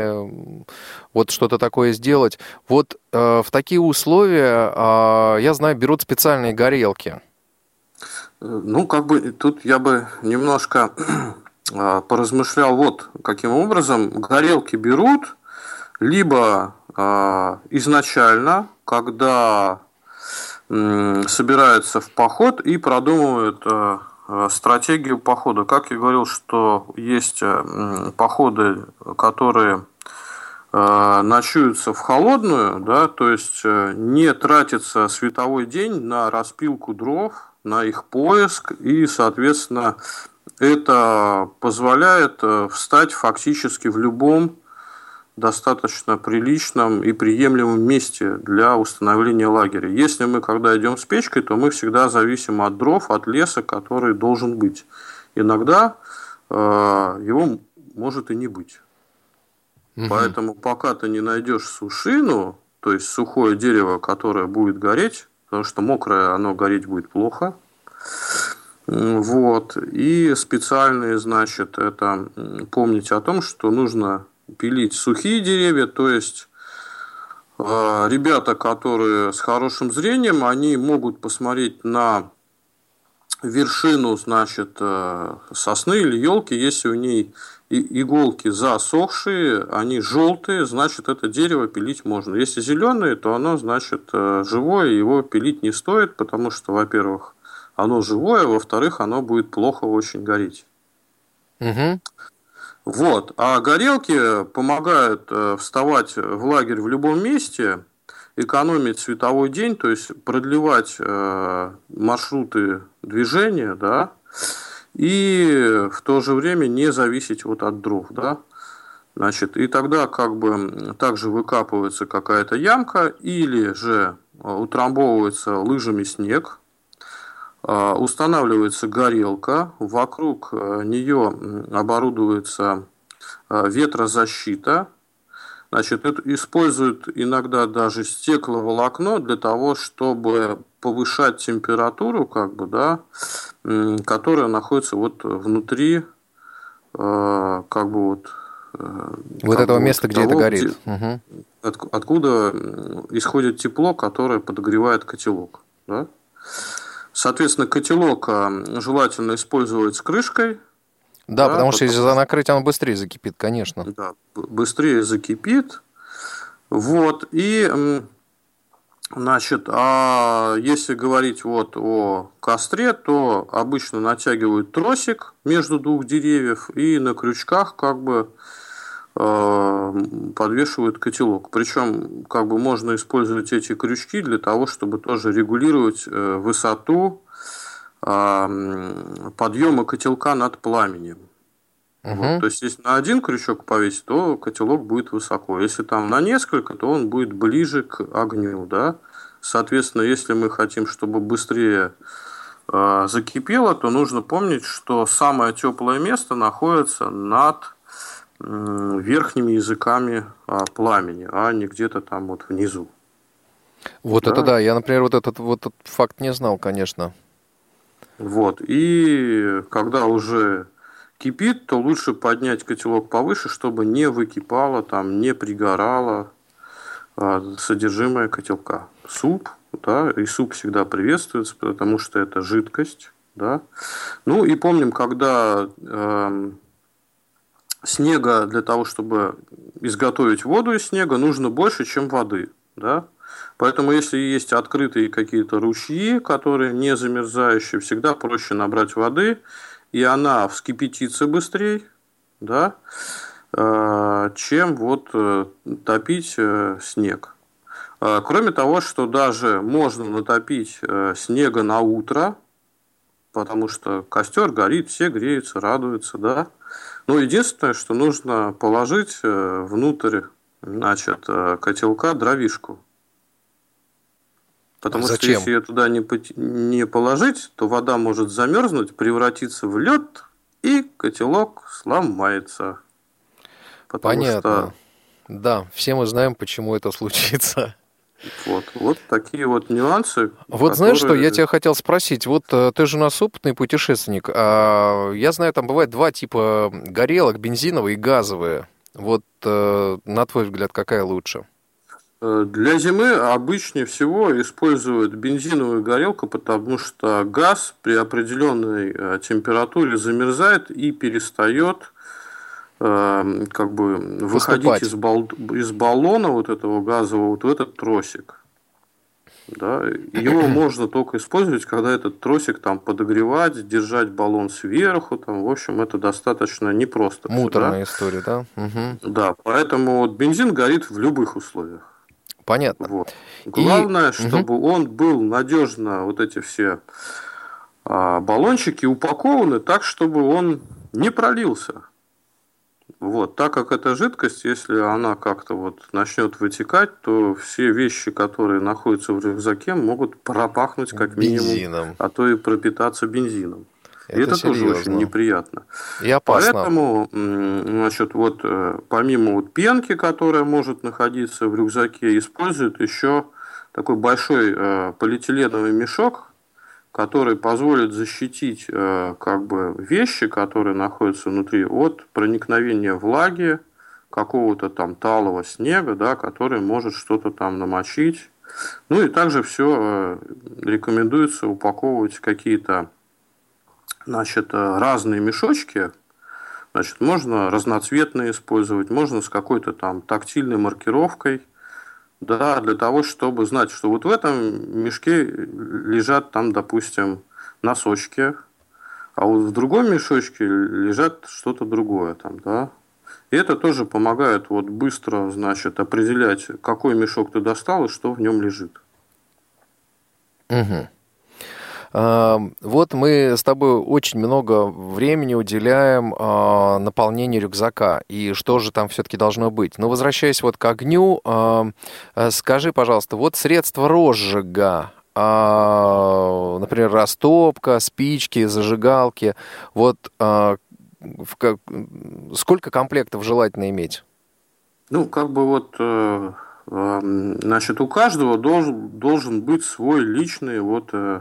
вот что-то такое сделать, вот э, в такие условия, э, я знаю, берут специальные горелки.
Ну, как бы тут я бы немножко а, [clears throat] поразмышлял вот каким образом. Горелки берут либо а, изначально, когда собираются в поход и продумывают а, стратегию похода. Как я говорил, что есть походы, которые ночуются в холодную, да, то есть э, не тратится световой день на распилку дров, на их поиск, и, соответственно, это позволяет э, встать фактически в любом достаточно приличном и приемлемом месте для установления лагеря. Если мы когда идем с печкой, то мы всегда зависим от дров, от леса, который должен быть. Иногда э, его может и не быть. Угу. Поэтому пока ты не найдешь сушину, то есть сухое дерево, которое будет гореть, потому что мокрое оно гореть будет плохо. Вот. И специальные, значит, это помнить о том, что нужно пилить сухие деревья, то есть э, ребята, которые с хорошим зрением, они могут посмотреть на вершину, значит, э, сосны или елки, если у ней иголки засохшие, они желтые, значит, это дерево пилить можно. Если зеленые, то оно, значит, э, живое, его пилить не стоит, потому что, во-первых, оно живое, во-вторых, оно будет плохо очень гореть. Угу. Вот. А горелки помогают э, вставать в лагерь в любом месте, экономить световой день, то есть продлевать э, маршруты движения, да, и в то же время не зависеть вот от дров, да. Значит, и тогда как бы также выкапывается какая-то ямка или же утрамбовывается лыжами снег, устанавливается горелка, вокруг нее оборудуется ветрозащита, Значит, используют иногда даже стекловолокно для того, чтобы повышать температуру, как бы, да, которая находится вот внутри, э, как бы вот.
Э, вот этого бы, места, где того, это горит.
Где, угу. от, откуда исходит тепло, которое подогревает котелок, да. Соответственно, котелок э, желательно использовать с крышкой,
да, да потому что если накрыть, оно быстрее закипит, конечно.
Да, быстрее закипит. Вот, и, значит, а если говорить вот о костре, то обычно натягивают тросик между двух деревьев и на крючках как бы подвешивают котелок. Причем как бы можно использовать эти крючки для того, чтобы тоже регулировать э, высоту подъема котелка над пламенем. Угу. Вот, то есть, если на один крючок повесить, то котелок будет высоко. Если там на несколько, то он будет ближе к огню. Да? Соответственно, если мы хотим, чтобы быстрее э, закипело, то нужно помнить, что самое теплое место находится над э, верхними языками э, пламени, а не где-то там вот внизу.
Вот да? это да. Я, например, вот этот вот этот факт не знал, конечно.
Вот. И когда уже кипит, то лучше поднять котелок повыше, чтобы не выкипало, там, не пригорало а, содержимое котелка. Суп, да, и суп всегда приветствуется, потому что это жидкость, да. Ну и помним, когда э, снега для того, чтобы изготовить воду из снега, нужно больше, чем воды, да. Поэтому, если есть открытые какие-то ручьи, которые не замерзающие, всегда проще набрать воды, и она вскипятится быстрее, да, э, чем вот э, топить э, снег. Кроме того, что даже можно натопить снега на утро, потому что костер горит, все греются, радуются, да. Но единственное, что нужно положить внутрь значит, котелка дровишку. Потому Зачем? что если ее туда не, не положить, то вода может замерзнуть, превратиться в лед, и котелок сломается.
Потому Понятно. Что... Да, все мы знаем, почему это случится.
Вот, вот такие вот нюансы.
Вот которые... знаешь что, я тебя хотел спросить. Вот э, ты же у нас опытный путешественник. А, я знаю, там бывает два типа горелок, бензиновые и газовые. Вот э, на твой взгляд, какая лучше?
Э, для зимы обычнее всего используют бензиновую горелку, потому что газ при определенной температуре замерзает и перестает э, как бы выходить из, бал, из баллона вот этого газового вот в этот тросик. Да, его [clears throat] можно только использовать, когда этот тросик там подогревать, держать баллон сверху, там, в общем, это достаточно непросто.
Муторная да? история, да?
Угу. Да, поэтому вот бензин горит в любых условиях.
Понятно.
Вот. Главное, и... чтобы угу. он был надежно, вот эти все а, баллончики упакованы так, чтобы он не пролился. Вот, так как эта жидкость, если она как-то вот начнет вытекать, то все вещи, которые находятся в рюкзаке, могут пропахнуть как минимум, бензином. а то и пропитаться бензином. Это, это тоже очень неприятно.
И опасно.
Поэтому, значит, вот э, помимо вот пенки, которая может находиться в рюкзаке, используют еще такой большой э, полиэтиленовый мешок, который позволит защитить э, как бы вещи, которые находятся внутри, от проникновения влаги, какого-то там талого снега, да, который может что-то там намочить. Ну и также все рекомендуется упаковывать какие-то значит, э, разные мешочки, значит, можно разноцветные использовать, можно с какой-то там тактильной маркировкой, да, для того, чтобы знать, что вот в этом мешке лежат там, допустим, носочки, а вот в другом мешочке лежат что-то другое там, да. И это тоже помогает вот быстро, значит, определять, какой мешок ты достал и что в нем лежит.
Угу. А, вот мы с тобой очень много времени уделяем а, наполнению рюкзака. И что же там все-таки должно быть? Но возвращаясь вот к огню, а, скажи, пожалуйста, вот средства розжига, например, растопка, спички, зажигалки, вот сколько комплектов желательно иметь?
Ну, как бы вот э, значит, у каждого должен, должен быть свой личный вот э,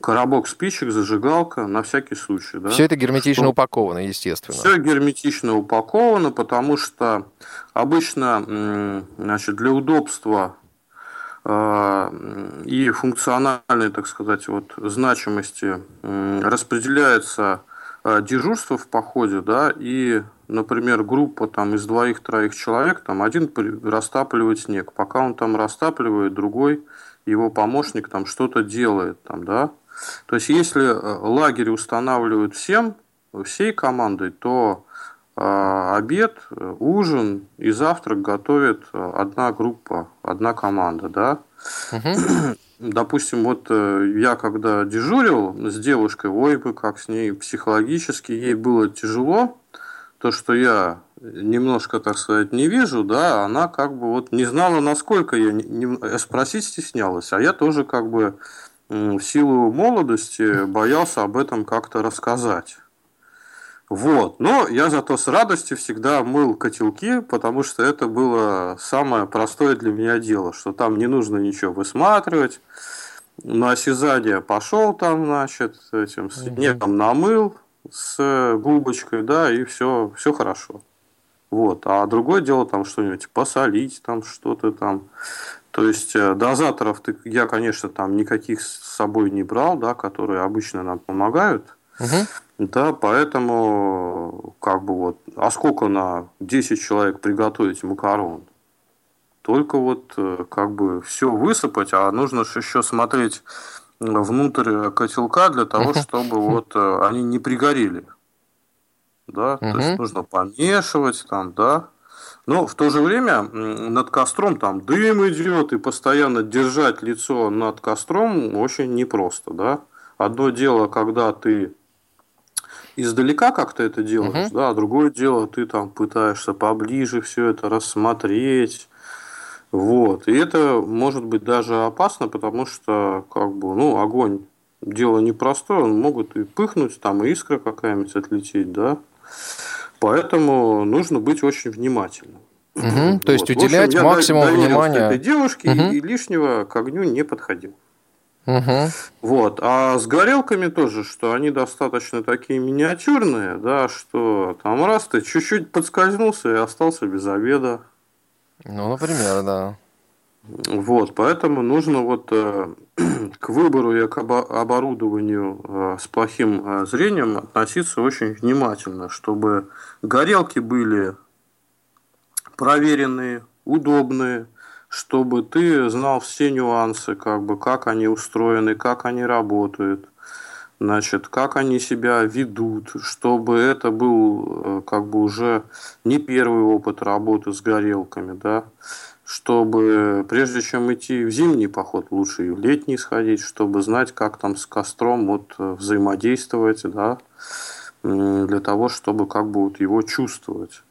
коробок спичек, зажигалка на всякий случай. Да?
Все это герметично что... упаковано, естественно.
Все герметично упаковано, потому что обычно значит, для удобства э, и функциональной, так сказать, вот, значимости распределяется э, дежурство в походе, да, и например, группа там из двоих-троих человек, там один растапливает снег, пока он там растапливает, другой его помощник там что-то делает, там, да. То есть, если э, лагерь устанавливают всем, всей командой, то э, обед, ужин и завтрак готовит э, одна группа, одна команда, да. Угу. [clears throat] Допустим, вот э, я когда дежурил с девушкой, ой бы, как с ней психологически, ей было тяжело, то, что я немножко, так сказать, не вижу, да, она как бы вот не знала, насколько я не, э, спросить стеснялась, а я тоже как бы в силу молодости боялся об этом как-то рассказать. Вот. Но я зато с радостью всегда мыл котелки, потому что это было самое простое для меня дело, что там не нужно ничего высматривать. На осязание пошел там, значит, этим снегом намыл, с губочкой, да, и все, все хорошо. Вот. А другое дело там что-нибудь посолить, там что-то там. То есть э, дозаторов ты, я, конечно, там никаких с собой не брал, да, которые обычно нам помогают. Угу. Да, поэтому как бы вот, а сколько на 10 человек приготовить макарон? Только вот э, как бы все высыпать, а нужно еще смотреть внутрь котелка для того, чтобы вот э, они не пригорели. Да, то есть нужно помешивать там, да. Но в то же время над костром там дым идет, и постоянно держать лицо над костром очень непросто, да. Одно дело, когда ты издалека как-то это делаешь, да, а другое дело, ты там пытаешься поближе все это рассмотреть, вот. И это может быть даже опасно, потому что как бы, ну, огонь дело непростое, он могут и пыхнуть, там и искра какая-нибудь отлететь, да. Поэтому нужно быть очень внимательным.
Угу, вот. То есть уделять общем, максимум внимания
этой девушке угу. и лишнего к огню не подходил. Угу. Вот. А с горелками тоже, что они достаточно такие миниатюрные, да, что там раз ты чуть-чуть подскользнулся и остался без обеда.
Ну, например, да.
Вот, поэтому нужно вот э, [clears throat] к выбору и к оборудованию э, с плохим э, зрением относиться очень внимательно, чтобы горелки были проверенные, удобные, чтобы ты знал все нюансы, как бы, как они устроены, как они работают, значит, как они себя ведут, чтобы это был э, как бы уже не первый опыт работы с горелками, да, чтобы прежде чем идти в зимний поход, лучше и в летний сходить, чтобы знать, как там с костром вот э, взаимодействовать, да, для того, чтобы как бы вот его чувствовать.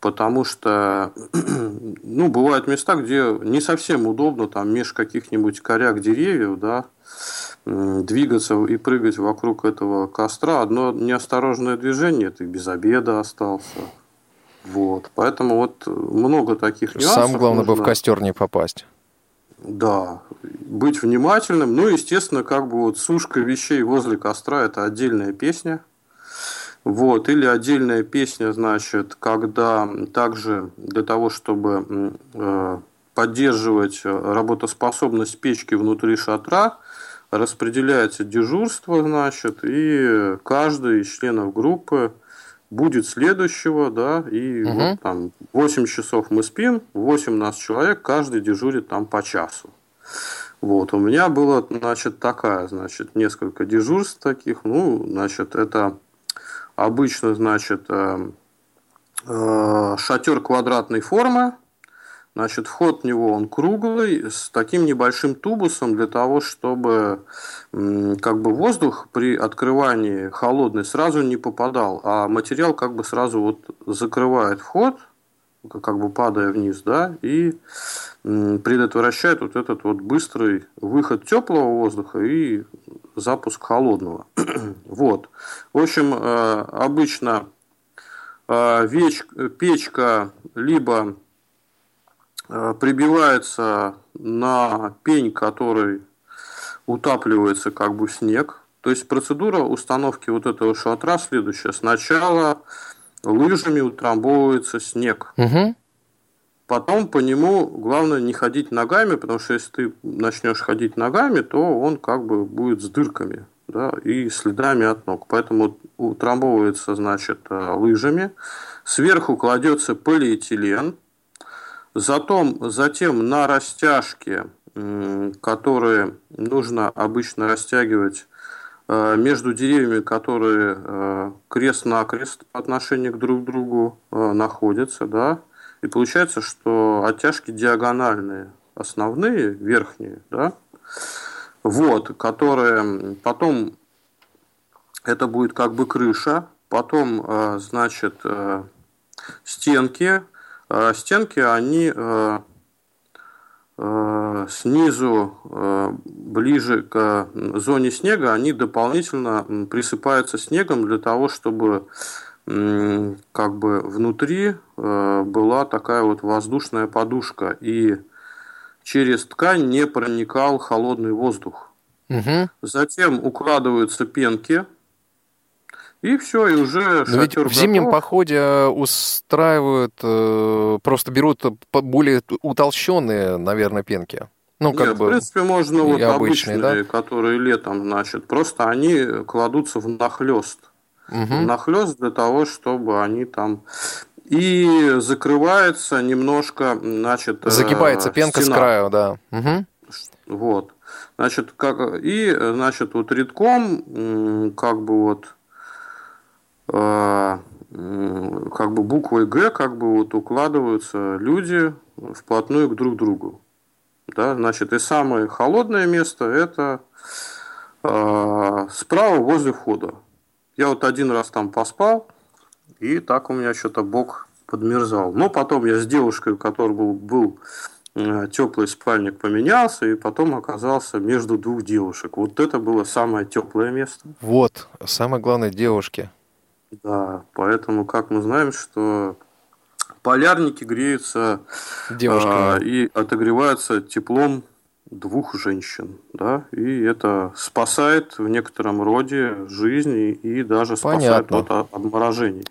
Потому что, [clears throat] ну, бывают места, где не совсем удобно, там, меж каких-нибудь коряк деревьев, да, двигаться и прыгать вокруг этого костра. Одно неосторожное движение, ты без обеда остался. Вот. Поэтому вот много таких нюансов.
Самое главное нужно... бы в костер не попасть.
Да, быть внимательным. Ну, естественно, как бы вот сушка вещей возле костра – это отдельная песня. Вот, или отдельная песня, значит, когда также для того, чтобы э, поддерживать работоспособность печки внутри шатра, распределяется дежурство, значит, и каждый из членов группы будет следующего, да, и угу. вот там 8 часов мы спим, 8 нас человек, каждый дежурит там по часу. Вот, у меня было, значит, такая, значит, несколько дежурств таких, ну, значит, это обычно, значит, э, э, шатер квадратной формы, Значит, вход в него он круглый, с таким небольшим тубусом для того, чтобы как бы воздух при открывании холодный сразу не попадал, а материал как бы сразу вот закрывает вход, как бы падая вниз, да, и предотвращает вот этот вот быстрый выход теплого воздуха и запуск холодного. [clears throat] вот. В общем, э, обычно э, печка либо прибивается на пень, который утапливается как бы снег. То есть процедура установки вот этого шатра следующая. Сначала лыжами утрамбовывается снег.
Угу.
Потом по нему главное не ходить ногами, потому что если ты начнешь ходить ногами, то он как бы будет с дырками да, и следами от ног. Поэтому утрамбовывается, значит, э, лыжами. Сверху кладется полиэтилен. Затем, затем на растяжке, которые нужно обычно растягивать Э, между деревьями, которые э, крест-накрест по отношению к друг другу э, находятся, да, и получается, что оттяжки диагональные, основные, верхние, да, вот, которые потом это будет как бы крыша, потом, значит, стенки, стенки, они Э, снизу, э, ближе к зоне снега, они дополнительно присыпаются снегом для того, чтобы как бы внутри э, была такая вот воздушная подушка, и через ткань не проникал холодный воздух.
Угу.
Затем укладываются пенки, и все, и уже
Но ведь в зимнем походе э, устраивают, э, просто берут более утолщенные, наверное, пенки.
Ну, как Нет, бы, в принципе, можно вот обычные, обычные да? которые летом, значит, просто они кладутся в нахлест. Угу. Нахлест для того, чтобы они там и закрывается немножко, значит,
э, загибается пенка стена. с краю, да. Угу.
Вот, значит, как и, значит, вот редком, как бы вот как бы буквой Г как бы вот укладываются люди вплотную к друг другу. Да, значит, и самое холодное место это э, справа возле входа. Я вот один раз там поспал, и так у меня что-то бок подмерзал. Но потом я с девушкой, у которой был, был э, теплый спальник, поменялся, и потом оказался между двух девушек. Вот это было самое теплое место.
Вот, самое главное девушки.
Да, поэтому, как мы знаем, что полярники греются а, и отогреваются теплом двух женщин, да, и это спасает в некотором роде жизни и даже спасает Понятно. от обморожений.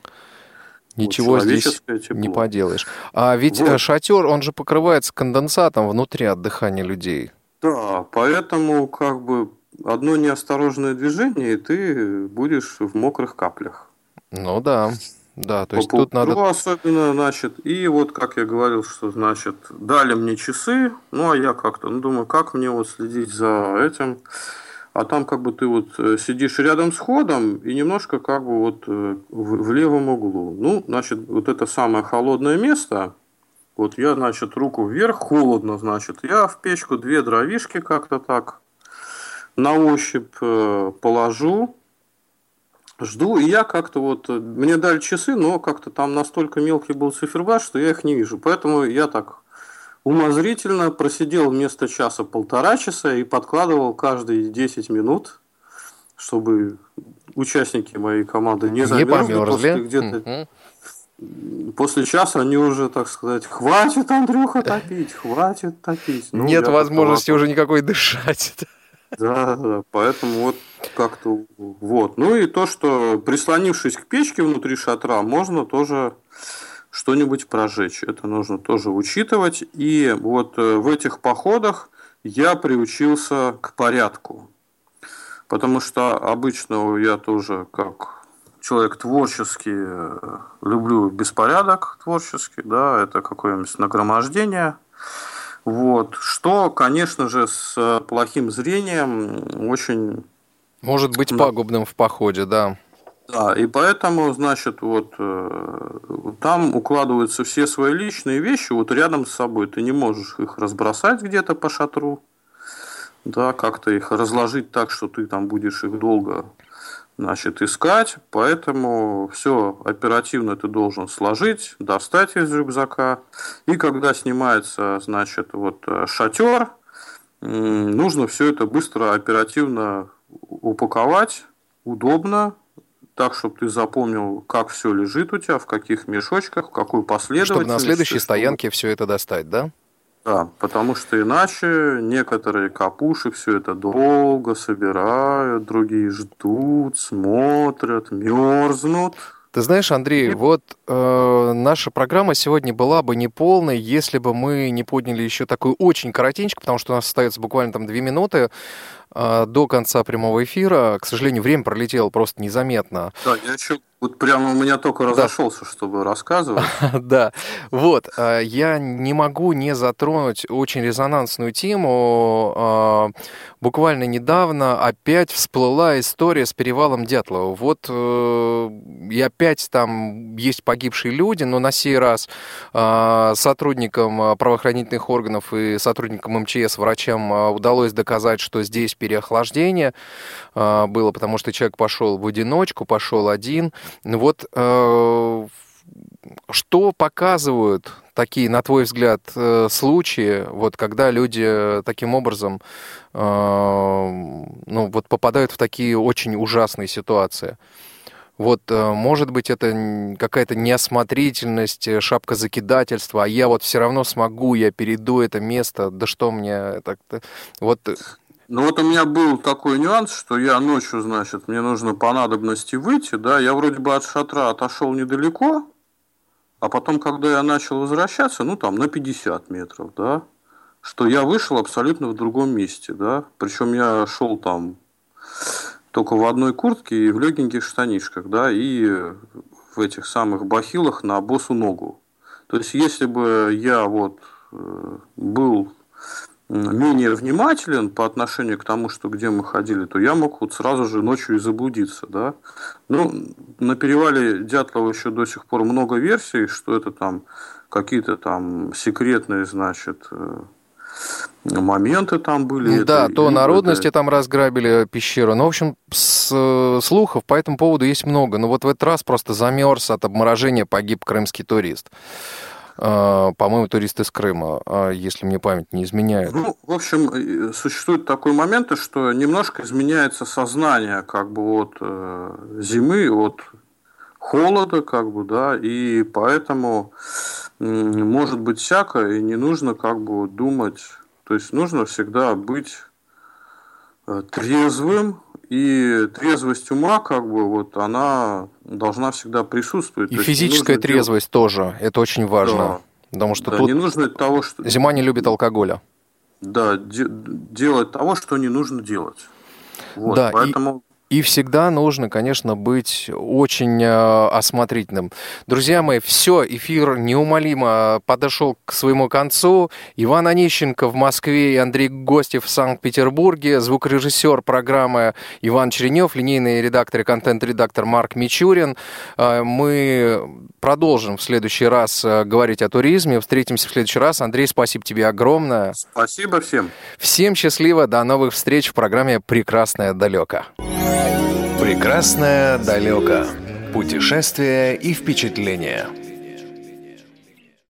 Ничего вот здесь тепло. не поделаешь. А ведь вот. Э, шатер, он же покрывается конденсатом внутри от дыхания людей.
Да, поэтому как бы одно неосторожное движение, и ты будешь в мокрых каплях.
Ну да. Да, то есть тут надо...
особенно, значит, и вот, как я говорил, что, значит, дали мне часы, ну, а я как-то, ну, думаю, как мне вот следить за этим, а там как бы ты вот э, сидишь рядом с ходом и немножко как бы вот э, в, в левом углу. Ну, значит, вот это самое холодное место, вот я, значит, руку вверх, холодно, значит, я в печку две дровишки как-то так на ощупь э, положу, Жду, и я как-то вот, мне дали часы, но как-то там настолько мелкий был циферблат, что я их не вижу. Поэтому я так умозрительно просидел вместо часа полтора часа и подкладывал каждые 10 минут, чтобы участники моей команды не замерзли. Не после где-то После часа они уже, так сказать, хватит, Андрюха, топить, хватит топить.
Ну, Нет возможности уже никакой дышать.
Да, да, поэтому вот как-то вот. Ну и то, что прислонившись к печке внутри шатра, можно тоже что-нибудь прожечь. Это нужно тоже учитывать. И вот э, в этих походах я приучился к порядку. Потому что обычно я тоже как человек творческий э, люблю беспорядок творческий, да, это какое-нибудь нагромождение – вот. Что, конечно же, с плохим зрением очень...
Может быть пагубным в походе, да.
Да, и поэтому, значит, вот э, там укладываются все свои личные вещи вот рядом с собой. Ты не можешь их разбросать где-то по шатру, да, как-то их разложить так, что ты там будешь их долго значит, искать, поэтому все оперативно ты должен сложить, достать из рюкзака, и когда снимается, значит, вот э, шатер, нужно все это быстро, оперативно упаковать, удобно, так, чтобы ты запомнил, как все лежит у тебя, в каких мешочках, в какую последовательность.
Чтобы на следующей стоянке все это достать, да?
Да, потому что иначе некоторые капуши все это долго собирают, другие ждут, смотрят, мерзнут.
Ты знаешь, Андрей, вот э, наша программа сегодня была бы неполной, если бы мы не подняли еще такую очень коротенько, потому что у нас остается буквально там две минуты до конца прямого эфира. К сожалению, время пролетело просто незаметно.
Да, я еще вот прямо у меня только разошелся, да. чтобы рассказывать. [laughs]
да, вот. А, я не могу не затронуть очень резонансную тему. А, буквально недавно опять всплыла история с перевалом Дятлова. Вот э, и опять там есть погибшие люди, но на сей раз а, сотрудникам правоохранительных органов и сотрудникам МЧС, врачам удалось доказать, что здесь переохлаждение было, потому что человек пошел в одиночку, пошел один. Ну вот э, что показывают такие, на твой взгляд, э, случаи, вот когда люди таким образом э, ну, вот попадают в такие очень ужасные ситуации? Вот, может быть, это какая-то неосмотрительность, шапка закидательства, а я вот все равно смогу, я перейду это место, да что мне так Вот
ну вот у меня был такой нюанс, что я ночью, значит, мне нужно по надобности выйти, да, я вроде бы от шатра отошел недалеко, а потом, когда я начал возвращаться, ну там на 50 метров, да, что я вышел абсолютно в другом месте, да, причем я шел там только в одной куртке и в легеньких штанишках, да, и в этих самых бахилах на босу ногу. То есть, если бы я вот э, был менее внимателен по отношению к тому, что где мы ходили, то я мог вот сразу же ночью и заблудиться, да. Ну, на перевале Дятлова еще до сих пор много версий, что это там какие-то там секретные, значит, э, моменты там были.
Да, это, то народности это... там разграбили пещеру. Ну, в общем, с, э, слухов по этому поводу есть много. Но вот в этот раз просто замерз от обморожения погиб крымский турист. А, по-моему, турист из Крыма, а, если мне память не изменяет.
Ну, в общем, существует такой момент, что немножко изменяется сознание как бы от э, зимы, от холода, как бы, да, и поэтому может быть всякое, и не нужно как бы думать, то есть нужно всегда быть э, трезвым, и трезвость ума, как бы, вот она должна всегда присутствовать.
И То физическая трезвость делать... тоже, это очень важно. Да. Потому что да, тут
не нужно того, что...
зима не любит алкоголя.
Да, де- делать того, что не нужно делать. Вот, да, поэтому
и всегда нужно, конечно, быть очень э, осмотрительным. Друзья мои, все, эфир неумолимо подошел к своему концу. Иван Онищенко в Москве и Андрей Гостев в Санкт-Петербурге, звукорежиссер программы Иван Черенев, линейный редактор и контент-редактор Марк Мичурин. Э, мы продолжим в следующий раз э, говорить о туризме. Встретимся в следующий раз. Андрей, спасибо тебе огромное.
Спасибо всем.
Всем счастливо. До новых встреч в программе «Прекрасное далеко».
Прекрасное далеко. Путешествия и впечатления.